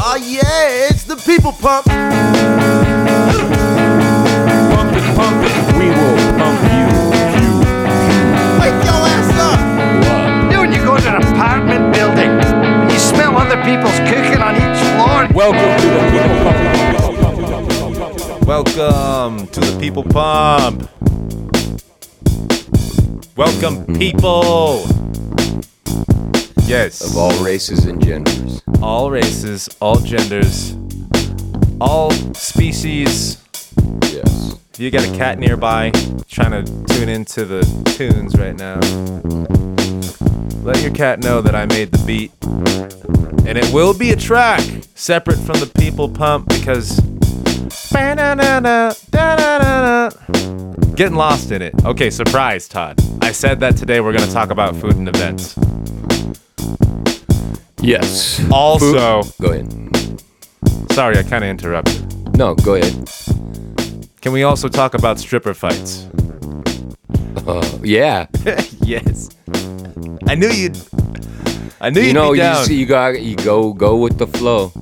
Oh yeah, it's the people pump. Pump it, pump it. We will pump you. Wake your ass up. You when you go to an apartment building and you smell other people's cooking on each floor. Welcome to the people pump. Welcome to the people pump. Welcome, people. Yes. of all races and genders. All races, all genders, all species. Yes. If you got a cat nearby trying to tune into the tunes right now, let your cat know that I made the beat. And it will be a track separate from the people pump because. Getting lost in it. Okay, surprise, Todd. I said that today we're going to talk about food and events. Yes. Also, Go ahead. sorry, I kind of interrupted. No, go ahead. Can we also talk about stripper fights? Uh, yeah. yes. I knew you'd. I knew You you'd know, be you down. see, you got you go go with the flow.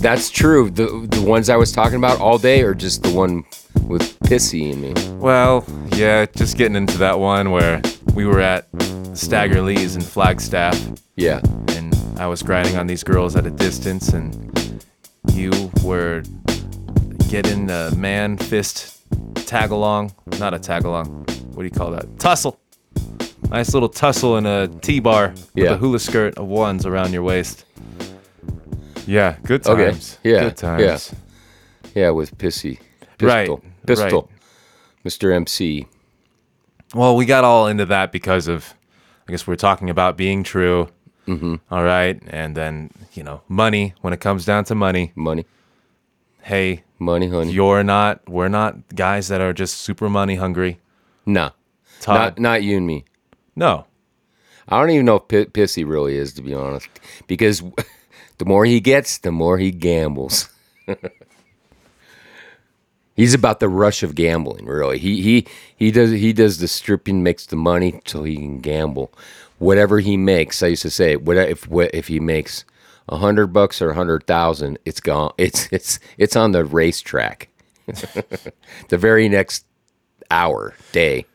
That's true. The the ones I was talking about all day are just the one with pissy in me. well, yeah, just getting into that one where we were at Stagger Lee's in Flagstaff, Yeah. and I was grinding on these girls at a distance, and you were getting a man fist tag along. Not a tag along. What do you call that? Tussle. Nice little tussle in a T bar with Yeah. a hula skirt of ones around your waist. Yeah, good times. Okay. Yeah, Good times. yeah. Yeah, with pissy. Right, Pistol. Pistol. right. Mr. MC. Well, we got all into that because of, I guess we're talking about being true. Mm-hmm. right. And then, you know, money, when it comes down to money, Money. hey, Money, honey. you're not, we're not guys that are just super money hungry. no. Todd. Not not you and me. No. I don't even know if P- Pissy really is, to be honest, because the more he gets, the more he gambles. He's about the rush of gambling, really. He he he does he does the stripping, makes the money so he can gamble. Whatever he makes, I used to say, what if what if he makes a hundred bucks or a hundred thousand, it's gone. It's it's it's on the racetrack. the very next hour, day.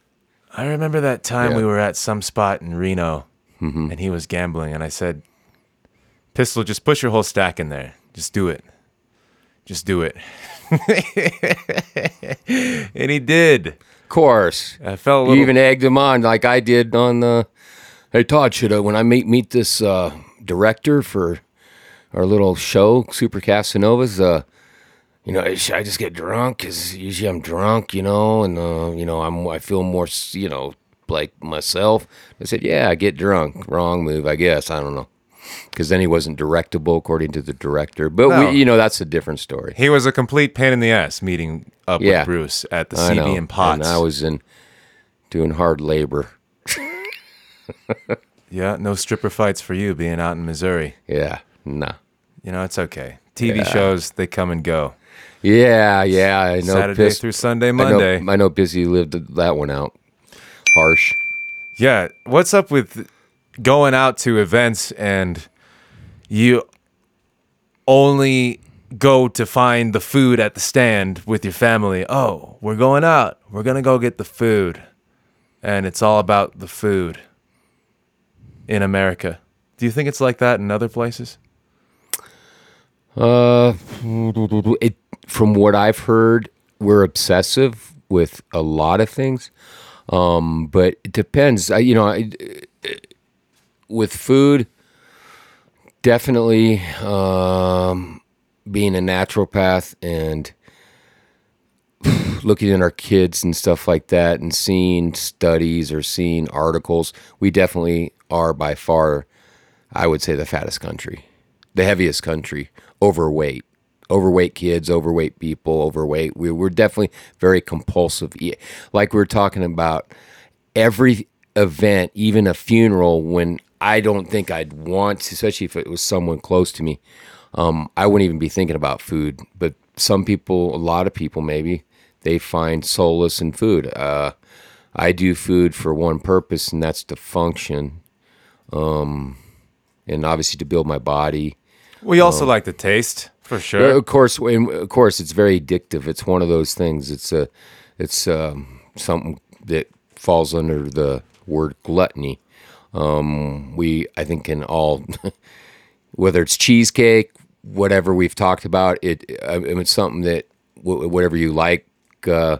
I remember that time Yeah. we were at some spot in Reno Mm-hmm. and he was gambling. And I said, Pistol, just push your whole stack in there. Just do it. Just do it. and he did. Of course, I felt a You even egged him on like I did on the. Hey Todd, should I when I meet meet this uh, director for our little show, Super Casanovas? Uh, you know, should I just get drunk? Cause usually I'm drunk, you know, and uh, you know I'm I feel more, you know, like myself. I said, yeah, I get drunk. Wrong move, I guess. I don't know. Because then he wasn't directable according to the director. But No. we, you know, that's a different story. he was a complete pain in the ass meeting up Yeah. with Bruce at the I. CB and Potts. And I was in doing hard labor. yeah, no stripper fights for you being out in Missouri. Yeah, nah. You know, it's okay. TV shows, they come and go. Yeah, yeah, I know. Saturday Piss- through Sunday, I know- Monday. I know, Busy lived that one out. Harsh. Yeah, what's up with going out to events and you only go to find the food at the stand with your family? Oh, we're going out. We're going to go get the food. And it's all about the food in America. Do you think it's like that in other places? Uh, it, from what I've heard, we're obsessive with a lot of things. Um, but it depends. I, you know, I, with food, definitely um, being a naturopath and looking at our kids and stuff like that and seeing studies or seeing articles, we definitely are by far, I would say, the fattest country, the heaviest country, overweight. Overweight kids, overweight people, overweight. We, we're definitely very compulsive. Like we were talking about, every event, even a funeral, when I don't think I'd want, especially if it was someone close to me, um, I wouldn't even be thinking about food. But some people, a lot of people maybe, they find solace in food. Uh, I do food for one purpose, and that's to function, um, and obviously to build my body. We also like the taste for Uh, sure. Of course, of course, it's very addictive. It's one of those things. It's a, it's um, something that falls under the word gluttony. Um, we, I think, can all, whether it's cheesecake, whatever we've talked about, it, I it's something that wh- whatever you like. Uh,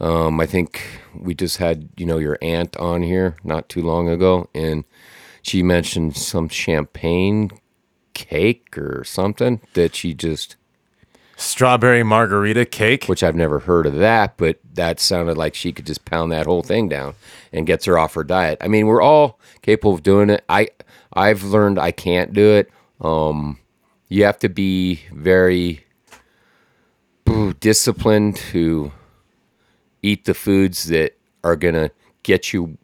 um, I think we just had, you know, your aunt on here not too long ago, and she mentioned some champagne cake or something that she just Strawberry margarita cake. which I've never heard of that, but that sounded like she could just pound that whole thing down and gets her off her diet. I mean, we're all capable of doing it. I I've learned I can't do it. Um, you have to be very disciplined to eat the foods that are gonna get you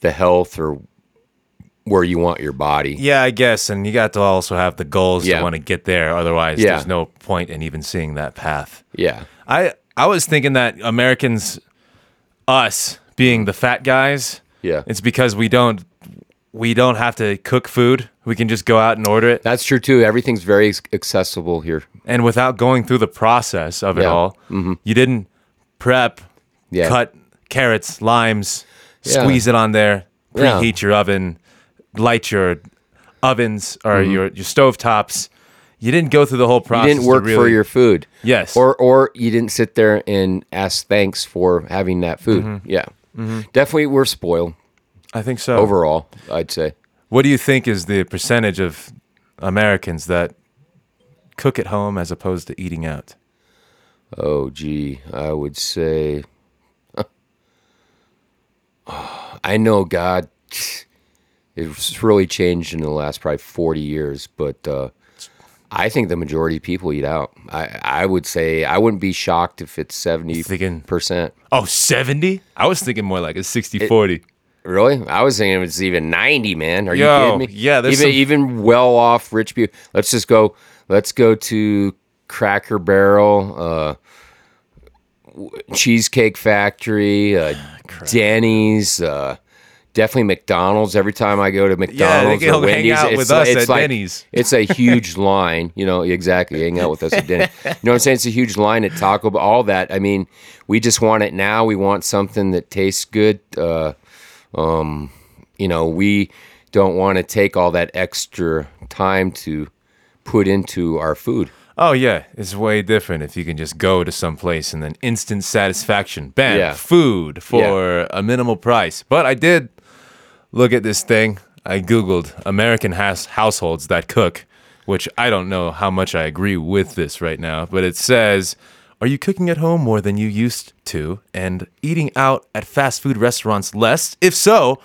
the health or where you want your body. Yeah, I guess, and you got to also have the goals Yeah. to want to get there. Otherwise, Yeah. there's no point in even seeing that path. Yeah. I I was thinking that Americans, us being the fat guys, Yeah. it's because we don't we don't have to cook food. We can just go out and order it, That's true too. Everything's very accessible here. and without going through the process of it Yeah. all, mm-hmm. you didn't prep, Yeah. cut carrots, limes, Yeah. squeeze it on there, preheat your oven, light your ovens or your your stove tops. You didn't go through the whole Mm-hmm. You process. didn't work for your food. Yes. Or or you didn't sit there and ask thanks for having that food. Mm-hmm. Yeah. Definitely we're spoiled I think so. overall, I'd say. What do you think is the percentage of Americans that cook at home as opposed to eating out? Oh gee, I would say I know God it's really changed in the last probably 40 years, but uh I think the majority of people eat out. I, I would say I wouldn't be shocked if it's 70 Thinking- percent. Oh, 70? I was thinking more like a 60 40. Really? I was thinking it's even ninety, man. Are Yo, you kidding me? yeah, even some- even well off rich people. Let's just go. Let's go to Cracker Barrel, uh, Cheesecake Factory, uh, Denny's, uh, definitely McDonald's. Every time I go to McDonald's they'll or hang Wendy's, out it's, with us it's at like, Denny's. It's a huge line. You know exactly. Hang out with us at Denny's. You know what I'm saying? It's a huge line at Taco Bell. All that. I mean, we just want it now. We want something that tastes good. Uh, you know, we don't want to take all that extra time to put into our food. Oh, yeah. It's way different if you can just go to some place and then instant satisfaction. Bam. Yeah. Food for a minimal price. But I did look at this thing. I Googled American house- households that cook, which I don't know how much I agree with this right now, but it says. Are you cooking at home more than you used to and eating out at fast food restaurants less? If so,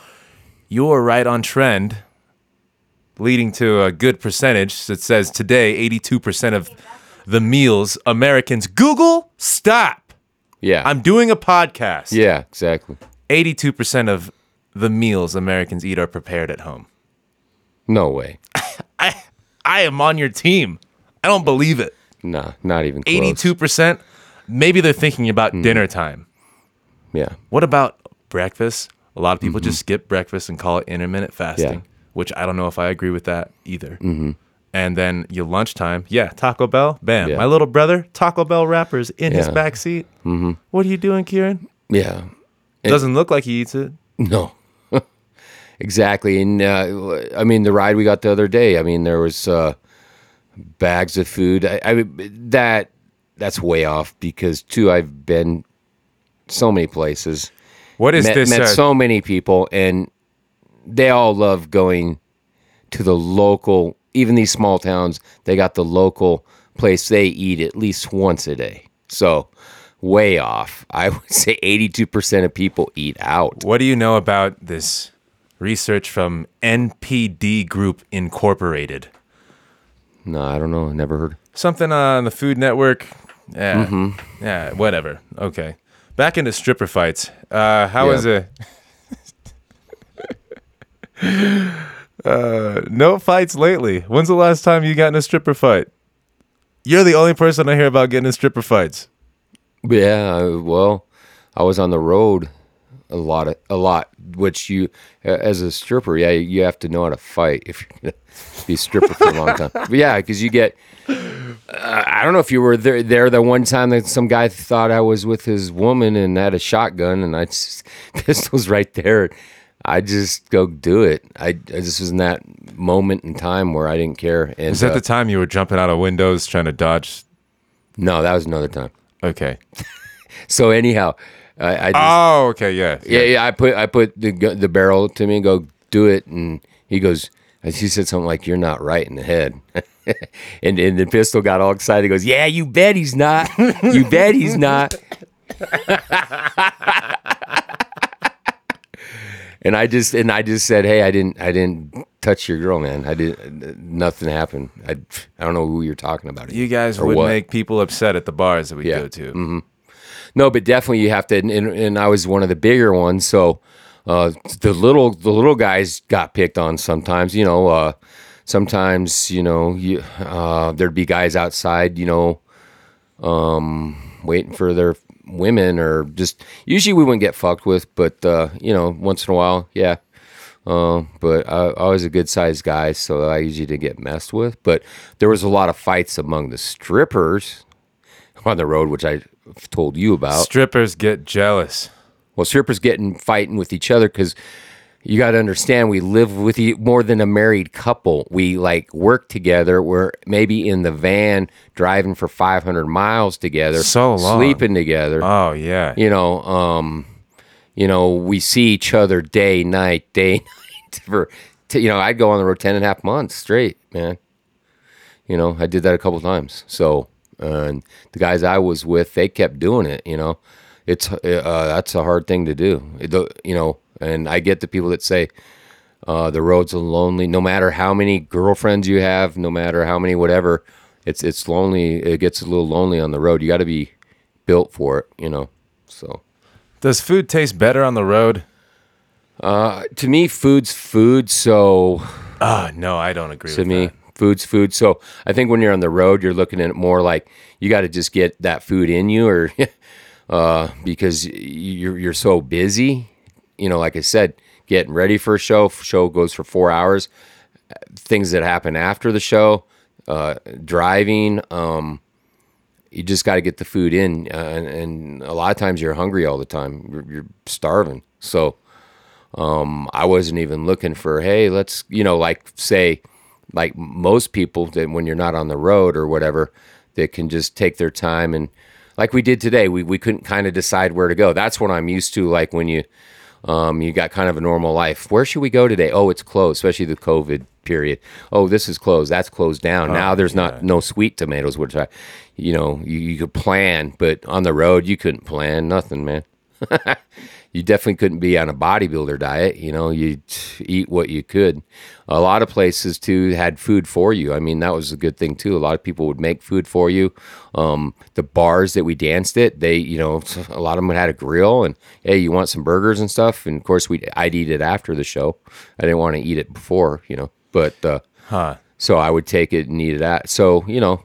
you're right on trend, leading to a good percentage that says today 82% of the meals Americans Google stop. Yeah. I'm doing a podcast. yeah, exactly. 82% of the meals Americans eat are prepared at home. No way. I I am on your team. I don't believe it. Nah, not even close. 82%. Maybe they're thinking about Hmm. dinner time. Yeah. What about breakfast? A lot of people just skip breakfast and call it intermittent fasting, Mm-hmm. Yeah. which I don't know if I agree with that either. Mm-hmm. And then your lunchtime, yeah, Taco Bell, bam. Yeah. My little brother, Taco Bell wrappers in his Yeah. back seat. Mm-hmm. What are you doing, Kieran? Yeah. It, Doesn't look like he eats it. No. Exactly. And uh, I mean, the ride we got the other day, I mean, there was uh, bags of food. I, I mean, that that's way off because too, I've been so many places. What is met, this? met uh, so many people and they all love going to the local even these small towns they got the local place they eat at least once a day so way off i would say 82% of people eat out what do you know about this research from NPD Group Incorporated? no i don't know never heard Something on the Food Network. Yeah, Mm-hmm. yeah, whatever. Okay, back into stripper fights. Uh, how is it? uh, no fights lately. When's the last time you got in a stripper fight? You're the only person I hear about getting in stripper fights. yeah well i was on the road a lot of a lot. Which you, uh, as a stripper, yeah, you have to know how to fight if you're gonna be a stripper for a long time. But yeah, because you get. Uh, I don't know if you were there, there the one time that some guy thought I was with his woman and had a shotgun, and I just pistols right there. I just go do it. I, I just was in that moment in time where I didn't care. And Is that uh, the time you were jumping out of windows trying to dodge? no, that was another time. Okay. So anyhow, I, I just, Oh, okay, yeah. yeah, yeah. I put I put the the barrel to me and go do it, and he goes. He said something like, "You're not right in the head," and and the pistol got all excited. He goes, "Yeah, you bet he's not. You bet he's not." and I just and I just said, "Hey, I didn't I didn't touch your girl, man. I didn't. Nothing happened. I I don't know who you're talking about. You guys would what. make people upset at the bars that we Yeah. go to. Mm-hmm. No, but definitely you have to. And, and I was one of the bigger ones, so uh, the little the little guys got picked on sometimes. You know, uh, sometimes you know you, uh, there'd be guys outside, you know, um, waiting for their women or just usually we wouldn't get fucked with, but uh, you know, once in a while, yeah. Uh, but I, I was a good sized guy, so I usually didn't get messed with. But there was a lot of fights among the strippers on the road, which I told you about. Strippers get jealous. Well, strippers getting fighting with each other because you got to understand we live with e- more than a married couple. We like work together. We're maybe in the van driving for 500 miles together, So long. sleeping together. Oh, yeah. you know, um, you know, we see each other day, night, day, night for, t- you know, I'd go on the road 10 and a half months straight, man. You know, I did that a couple times. So, and the guys I was with, they kept doing it, you know, it's, uh, that's a hard thing to do, It you know, and I get the people that say, uh, the roads are lonely. No matter how many girlfriends you have, no matter how many whatever, it's it's lonely. It gets a little lonely on the road. You got to be built for it, you know. So Does food taste better on the road? Uh, to me, food's food. So Ah, no, I don't agree to with me, that. Food's food. So I think when you're on the road, you're looking at it more like you got to just get that food in you, or uh, because you're you're so busy. You know, like I said, getting ready for a show. Show goes for four hours. Things that happen after the show, uh, driving. Um, you just got to get the food in, uh, and, and a lot of times you're hungry all the time. You're, you're starving. So um, I wasn't even looking for, hey, let's, you know, like say, like most people that when you're not on the road or whatever, that can just take their time and like we did today, we, we couldn't kind of decide where to go. That's what I'm used to. Like when you, um, you got kind of a normal life. Where should we go today? Oh, it's closed, especially the COVID period. Oh, this is closed. That's closed down. now there's not no sweet tomatoes, which I, you know, you, you could plan, but on the road you couldn't plan nothing, man. you definitely couldn't be on a bodybuilder diet. You know, you eat what you could. A lot of places too had food for you. I mean, that was a good thing too. A lot of people would make food for you. Um, the bars that we danced at, they, you know, a lot of them had a grill and hey, you want some burgers and stuff. And of course, we I'd eat it after the show. I didn't want to eat it before, you know, but uh, Huh. so I would take it and eat it at. So you know,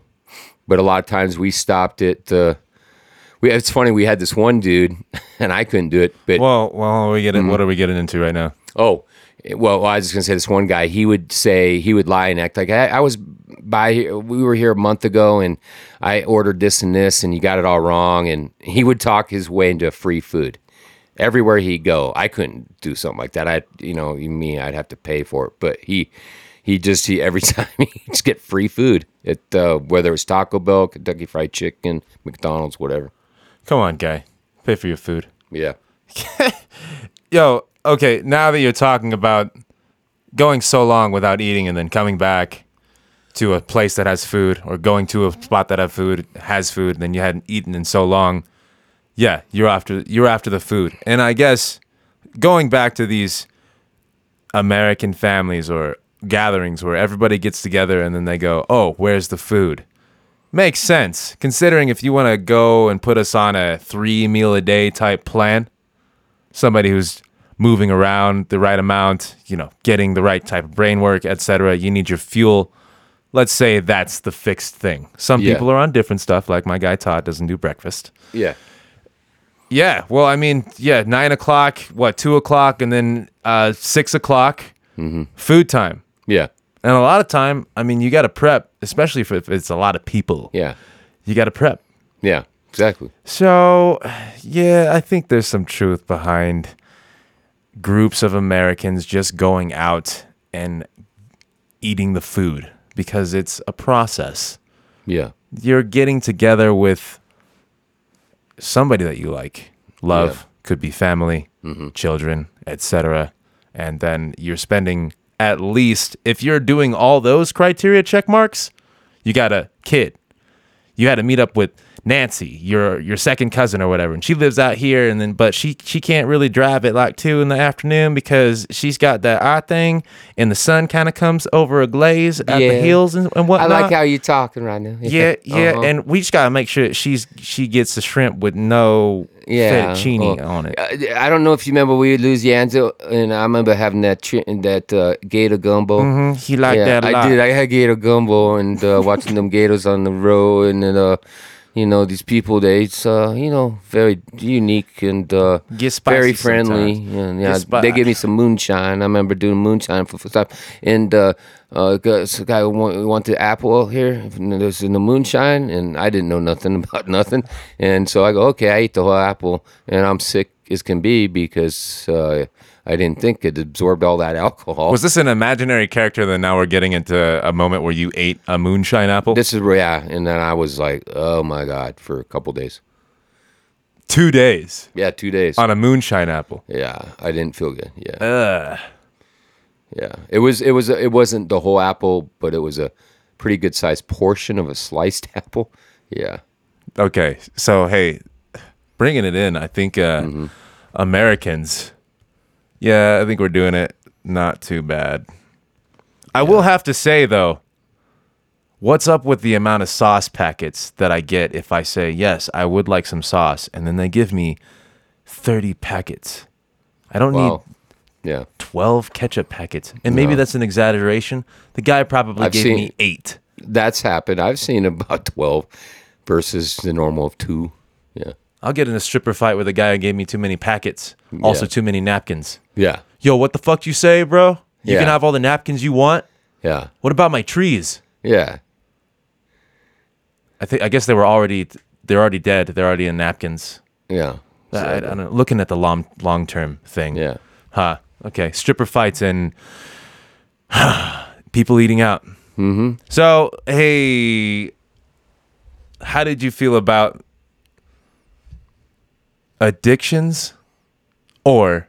but a lot of times we stopped at. Uh, we, it's funny. We had this one dude, and I couldn't do it. But Well, well, we get Mm-hmm. what are we getting into right now? oh, well, I was just gonna say this one guy. He would say he would lie and act like I, I was by. here- We were here a month ago, and I ordered this and this, and you got it all wrong. And he would talk his way into free food everywhere he'd go. I couldn't do something like that. I, you know, me, I'd have to pay for it. But he, he just he every time he just get free food at uh, whether it was Taco Bell, Kentucky Fried Chicken, McDonald's, whatever. Come on, guy. Pay for your food. Yeah. Yo, okay, now that you're talking about going so long without eating and then coming back to a place that has food or going to a spot that have food has food and then you hadn't eaten in so long. Yeah, you're after you're after the food. And I guess going back to these American families or gatherings where everybody gets together and then they go, "Oh, where's the food?" Makes sense considering if you want to go and put us on a 3 meal a day type plan, somebody who's moving around the right amount, you know, getting the right type of brain work, etc. You need your fuel. Let's say that's the fixed thing. Some Yeah. people are on different stuff, like my guy Todd doesn't do breakfast. Yeah. Yeah. Well, I mean, yeah, nine o'clock, what, two o'clock, and then uh, six o'clock, Mm-hmm. food time. Yeah. And a lot of time, I mean, you got to prep, especially if it's a lot of people. Yeah. You got to prep. Yeah. Exactly. So, yeah, I think there's some truth behind groups of Americans just going out and eating the food because it's a process. Yeah. You're getting together with somebody that you like, love, Yeah. could be family, mm-hmm. children, etc. And then you're spending at least if you're doing all those criteria check marks, you got a kid. You had to meet up with Nancy, your your second cousin or whatever, and she lives out here, and then but she she can't really drive at like two in the afternoon because she's got that eye thing, and the sun kind of comes over a glaze at the hills and, and I like how you're talking right now. yeah, yeah, Uh-huh. and we just gotta make sure that she's she gets the shrimp with no yeah, fettuccine well, on it. I, I don't know if you remember we were Louisiana, and I remember having that chi- that uh, gator gumbo. Mhm, He liked yeah, that a lot. I did. I had gator gumbo and uh, watching them gators on the road, and then, uh, you know these people. They, it's uh, you know, very unique and uh, very friendly. And, yeah, they gave me some moonshine. I remember doing moonshine for the first time. And uh, uh, a guy want, wanted apple here. There's in the moonshine, and I didn't know nothing about nothing. And so I go, okay, I ate the whole apple, and I'm sick as can be because uh, I didn't think it absorbed all that alcohol. Was this an imaginary character? Then now we're getting into a moment where you ate a moonshine apple. This is where, yeah, and then I was like, oh my god, for a couple days. Two days Yeah, two days. on a moonshine apple. Yeah, I didn't feel good. Yeah, Ugh. yeah. It was, it was, it wasn't the whole apple, but it was a pretty good sized portion of a sliced apple. Yeah, Okay, so hey, bringing it in, I think uh, Mm-hmm. Americans, yeah, I think we're doing it not too bad. I will have to say though, what's up with the amount of sauce packets that I get if I say yes, I would like some sauce, and then they give me thirty packets. I don't wow. need Yeah, twelve ketchup packets, and maybe No. that's an exaggeration. The guy probably I've gave seen- me eight. that's happened. I've seen about twelve versus the normal of two. Yeah, I'll get in a stripper fight with a guy who gave me too many packets, also Yeah. too many napkins. yeah, Yo, what the fuck you say, bro? You can have all the napkins you want. yeah, What about my trees? yeah. I think I guess they were already they're already dead. They're already in napkins. Yeah. I, I don't know. Looking at the long long term thing. Yeah. Huh. Okay. Stripper fights and people eating out. Mm-hmm. So hey, how did you feel about addictions or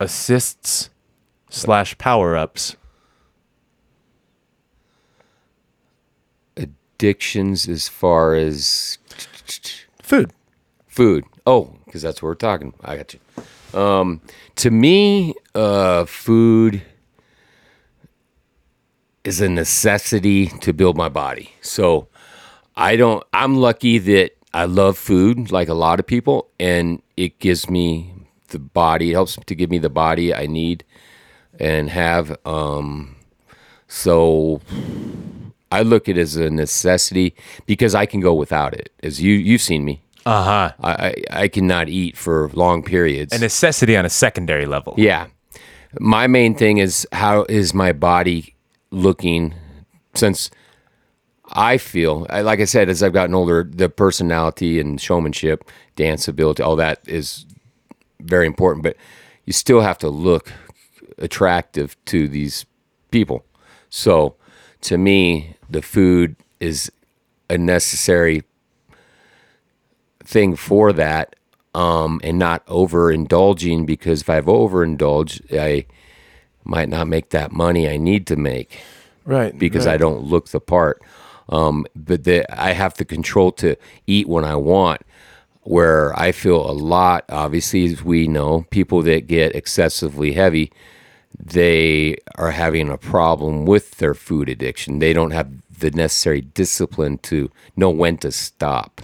assists slash power ups? Addictions as far as Food. food. Oh, because that's what we're talking. I got you. Um, to me, uh, food is a necessity to build my body. So I don't. I'm lucky that I love food like a lot of people, and it gives me the body. It helps to give me the body I need and have. Um, so I look at it as a necessity because I can go without it. As you you've seen me. Uh huh. I, I, I cannot eat for long periods. A necessity on a secondary level. yeah. My main thing is how is my body looking since I feel, I- like I said, as I've gotten older, the personality and showmanship, dance ability, all that is very important, but you still have to look attractive to these people. So to me, the food is a necessary thing for that um, and not overindulging because if I've overindulged, I might not make that money I need to make Right. because I don't look the part. Um, but that I have the control to eat when I want. Where I feel a lot, obviously, as we know, people that get excessively heavy, they are having a problem with their food addiction. They don't have the necessary discipline to know when to stop.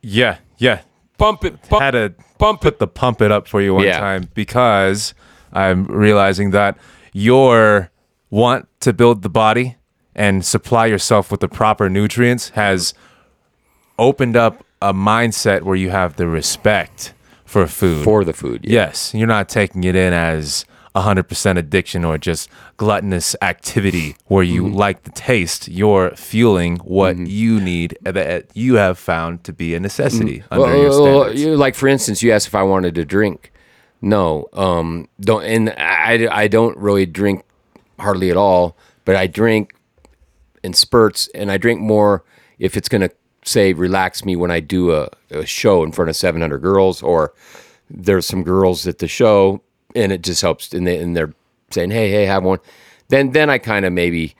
Yeah. Yeah. Pump it, pump, had to pump put it. the pump it up for you one Yeah. time because I'm realizing that your want to build the body and supply yourself with the proper nutrients has opened up a mindset where you have the respect for food. for the food. Yeah. Yes, you're not taking it in as 100% addiction or just gluttonous activity where you Mm-hmm. like the taste. You're fueling what you need that you have found to be a necessity under Well, your well, standards. you- like for instance, you asked if I wanted to drink. No, um, don't. And I, I don't really drink hardly at all. But I drink in spurts, and I drink more if it's gonna say relax me when I do a, a show in front of 700 girls, or there's some girls at the show, and it just helps. And, they, and they're saying, "Hey, hey, have one." Then, then I kind of maybe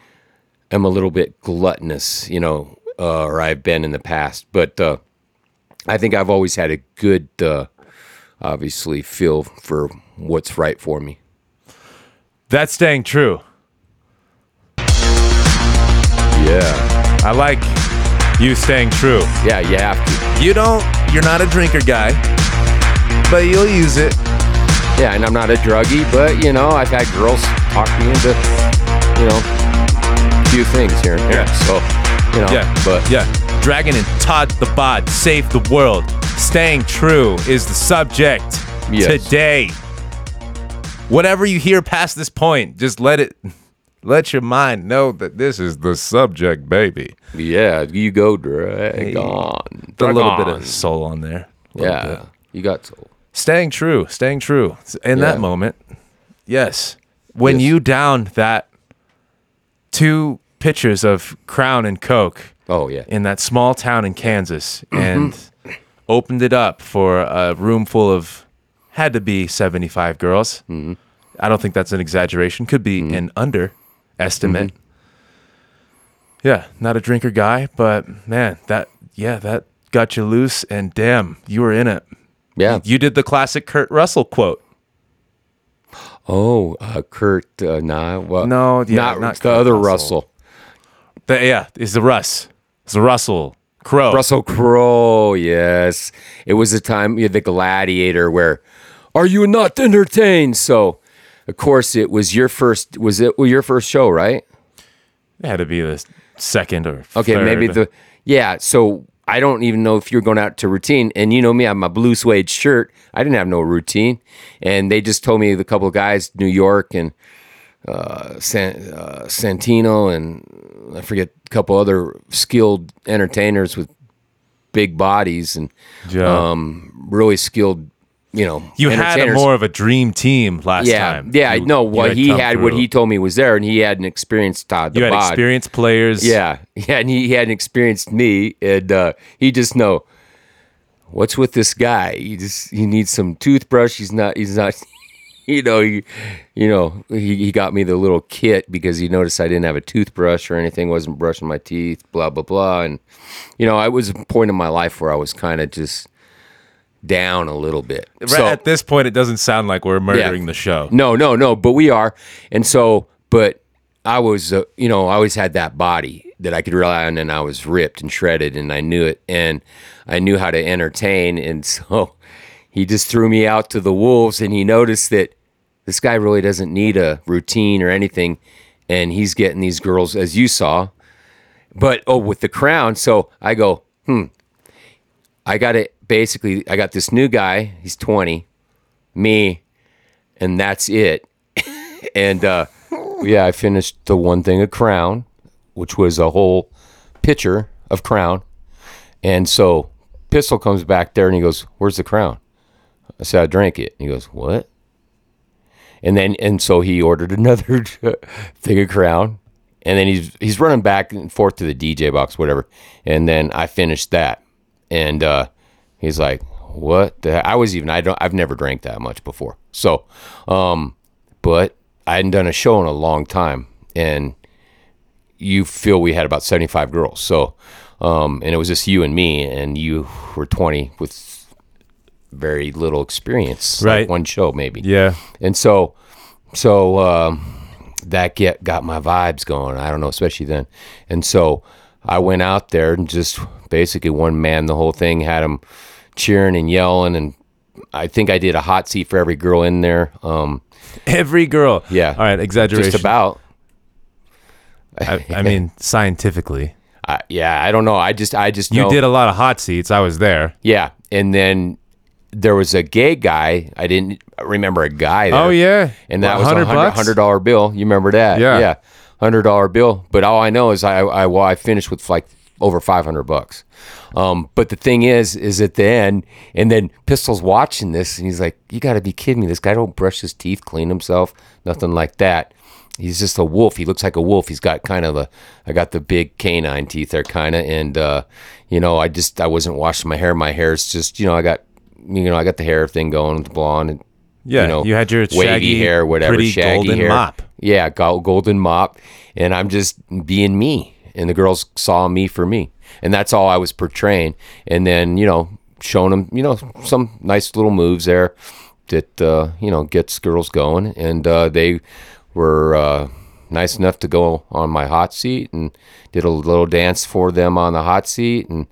am a little bit gluttonous, you know, uh, or I've been in the past. But uh, I think I've always had a good, uh, obviously, feel for what's right for me. That's staying true. Yeah, I like you staying true. yeah, you have to. You don't, you're not a drinker guy, but you'll use it. Yeah, and I'm not a druggie, but you know, I've had girls talk me into, you know, a few things here and there. Yeah. So, you know, Yeah, but yeah. Dragon and Todd the Bod save the world. Staying true is the subject Yes. today. Whatever you hear past this point, just let it, let your mind know that this is the subject, baby. yeah, you go drag on, A little bit of soul on there. Yeah, bit. you got soul. Staying true, staying true. In that moment, yes. When Yes. you downed that two pitchers of Crown and Coke Oh yeah, in that small town in Kansas Mm-hmm. and opened it up for a room full of had to be 75 girls. Mm-hmm. I don't think that's an exaggeration. Could be an underestimate. Mm-hmm. Yeah, not a drinker guy, but man, that yeah, that got you loose and damn, you were in it. yeah. You did the classic Kurt Russell quote. Oh, uh, Kurt, uh, nah, well, No, yeah, not, not the Kurt other Russell. Russell. The, yeah, it's the Russ. It's the Russell Crowe. Russell Crowe, yes. It was a time you the Gladiator where, are you not entertained? So, of course, it was your first. Was it your first show, right? It had to be the second or Okay, maybe the yeah. So I don't even know if you're going out to routine. And you know me, I have my blue suede shirt. I didn't have no routine, and they just told me the couple of guys, New York and uh, San, uh, Santino, and I forget a couple other skilled entertainers with big bodies and Yeah. um, really skilled. You know, You had a more of a dream team last yeah, time. yeah. You- no, what he come had, what he told me was there, and he had an experienced Todd. The You had Bod. experienced players. Yeah, yeah, and he, he hadn't experienced me, and uh, he just know what's with this guy. He just he needs some toothbrush. He's not. He's not. You know, he, you know, he, he got me the little kit because he noticed I didn't have a toothbrush or anything, wasn't brushing my teeth, blah blah blah, and you know, I was a point in my life where I was kind of just down a little bit. Right So- at this point, it doesn't sound like we're murdering the show. no, no, no. But we are, and so, but I was, uh, you know, I always had that body that I could rely on, and I was ripped and shredded, and I knew it, and I knew how to entertain, and so he just threw me out to the wolves, and he noticed that this guy really doesn't need a routine or anything, and he's getting these girls, as you saw, but oh, with the crown. So I go, hmm. I got it. Basically, I got this new guy. He's twenty. Me, and that's it. and uh, yeah, I finished the one thing of Crown, which was a whole pitcher of Crown. And so Pistol comes back there and he goes, "Where's the Crown?" I said, "I drank it." And he goes, "What?" And then and so he ordered another thing of Crown, and then he's he's running back and forth to the DJ box, whatever. And then I finished that, and uh, he's like, "What?" The I was even I don't I've never drank that much before. So, um, but I hadn't done a show in a long time, and you feel we had about seventy five girls. So, um, and it was just you and me, and you were twenty with very little experience, like Right. one show maybe. Yeah. And so, so um, that get got my vibes going. I don't know, especially then. And so I went out there and just basically one man the whole thing had him cheering and yelling and. I think I did a hot seat for every girl in there. Um, Every girl. Yeah. All right. Exaggeration. just about. I, I mean, scientifically. I, yeah, I don't know. I just, I just You know. did a lot of hot seats. I was there. yeah, and then there was a gay guy. I didn't remember a guy. There. Oh, yeah? and that was a 100 hundred bucks? hundred dollar bill. You remember that? Yeah. yeah, hundred dollar bill. But all I know is I, I, well, I finished with like over five hundred bucks. Um, but the thing is, is at the end, and then Pistol's watching this, and he's like, "You got to be kidding me! This guy don't brush his teeth, clean himself, nothing like that." He's just a wolf. He looks like a wolf. He's got kind of a, I got the big canine teeth there, kind of, and uh, you know, I just I wasn't washing my hair. My hair's just, you know, I got, you know, I got the hair thing going, the blonde, and Yeah, you know, you had your wavy shaggy, hair, whatever, pretty shaggy golden hair. mop. Yeah, go- golden mop, and I'm just being me, and the girls saw me for me, and that's all I was portraying. And then you know, showing them, you know, some nice little moves there that uh, you know gets girls going, and uh, they were uh, nice enough to go on my hot seat and did a little dance for them on the hot seat, and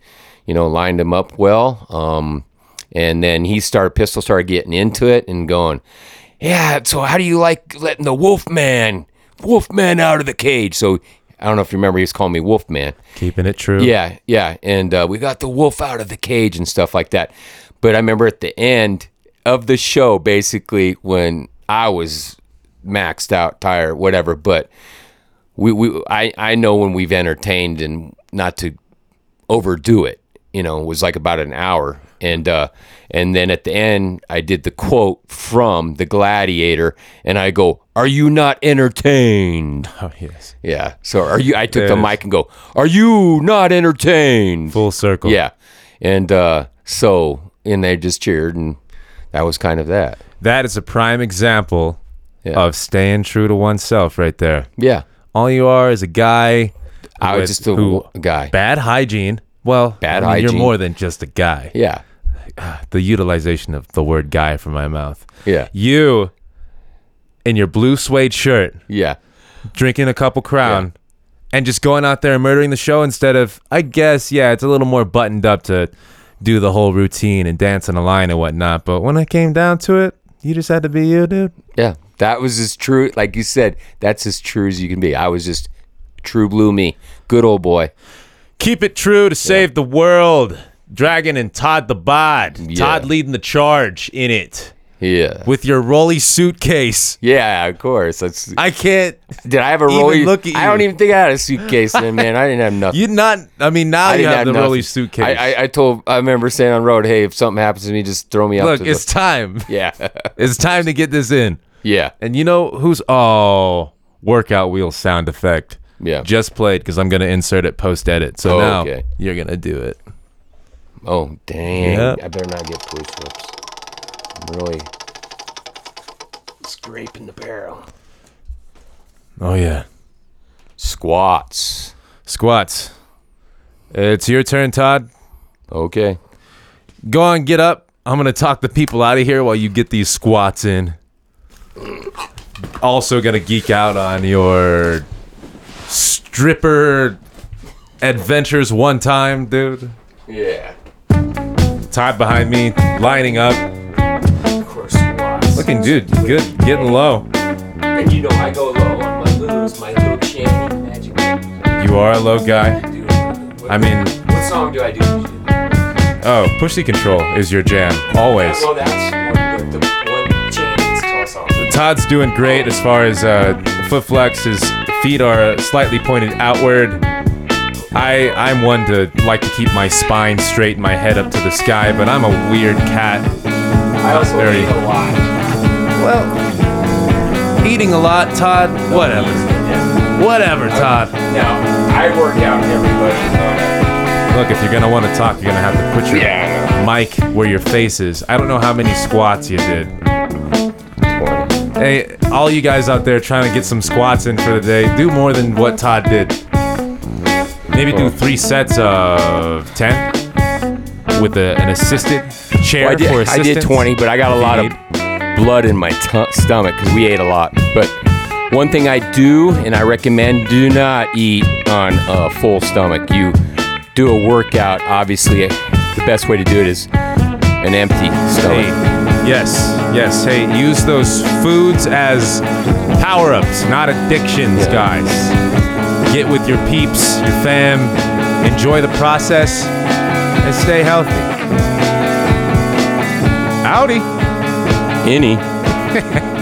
you know, lined them up well. Um, and then he started, Pistol started getting into it and going, yeah. So how do you like letting the Wolfman, Wolfman out of the cage? So I don't know if you remember, he was calling me Wolfman. Keeping it true. Yeah, yeah. And uh, we got the wolf out of the cage and stuff like that. But I remember at the end of the show, basically, when I was maxed out, tired, whatever. But we, we I, I know when we've entertained and not to overdo it, you know, it was like about an hour. And uh, and then at the end, I did the quote from the Gladiator, and I go, "Are you not entertained?" Oh yes. Yeah. So are you? I took There the mic and go, "Are you not entertained?" Full circle. Yeah. And uh, so, and they just cheered, and that was kind of that. That is a prime example Yeah. of staying true to oneself right there. Yeah. All you are is a guy. I was just a who- guy. Bad hygiene. Well, Bad I mean, You're more than just a guy. Yeah. The utilization of the word guy from my mouth. Yeah. You in your blue suede shirt, Yeah. drinking a couple crown, and just going out there and murdering the show instead of, I guess, yeah, it's a little more buttoned up to do the whole routine and dance on a line and whatnot. But when it came down to it, you just had to be you, dude. Yeah. That was as true. Like you said, that's as true as you can be. I was just true blue me. Good old boy. Keep it true to save the world. Dragon and Todd the Bod. Yeah. Todd leading the charge in it Yeah. with your rolly suitcase. Yeah, of course. That's. I can't. Did I have a rolly? look at I don't you. even think I had a suitcase then, man. I didn't have nothing. You not. I mean, now I you didn't have the nothing. rolly suitcase. I, I, I told. I remember saying on road, "Hey, if something happens to me, just throw me out." Look, it's the, time. yeah, It's time to get this in. yeah, And you know who's oh workout wheel sound effect. Yeah. Just played because I'm gonna insert it post edit. So Oh, now okay. you're gonna do it. oh, dang! Yep. I better not get police whips. I'm really scraping the barrel. Oh yeah. Squats. Squats. It's your turn, Todd. Okay. Go on, get up. I'm gonna talk the people out of here while you get these squats in. Also gonna geek out on your stripper adventures one time, dude. Yeah. Todd behind me, lining up. Of course. Looking dude, good, getting low. And you know I go low on my my little magic. You are a low guy. Dude, I mean, what song do I do? oh, pussy control is your jam, always. No, that's one, the, the one song. Todd's doing great as far as uh, foot flex. His feet are slightly pointed outward. I I'm one to like to keep my spine straight and my head up to the sky, but I'm a weird cat. I also Very- eat a lot. Well, eating a lot, Todd. Whatever. Whatever, Todd. Now, I work out everybody. Look, if you're gonna want to talk, you're gonna have to put your Yeah. mic where your face is. I don't know how many squats you did. Hey, all you guys out there trying to get some squats in for the day, do more than what Todd did. Maybe do oh. three sets of 10 with a, an assisted chair I did, for I assistance. did 20, but I got a lot of blood in my tu- stomach because we ate a lot. But one thing I do, and I recommend, do not eat on a full stomach. You do a workout, obviously, the best way to do it is an empty Hey, stomach. Yes, yes. Hey, use those foods as power ups, not addictions, Yeah. guys. Get with your peeps, your fam. enjoy the process, and stay healthy. Howdy. Any.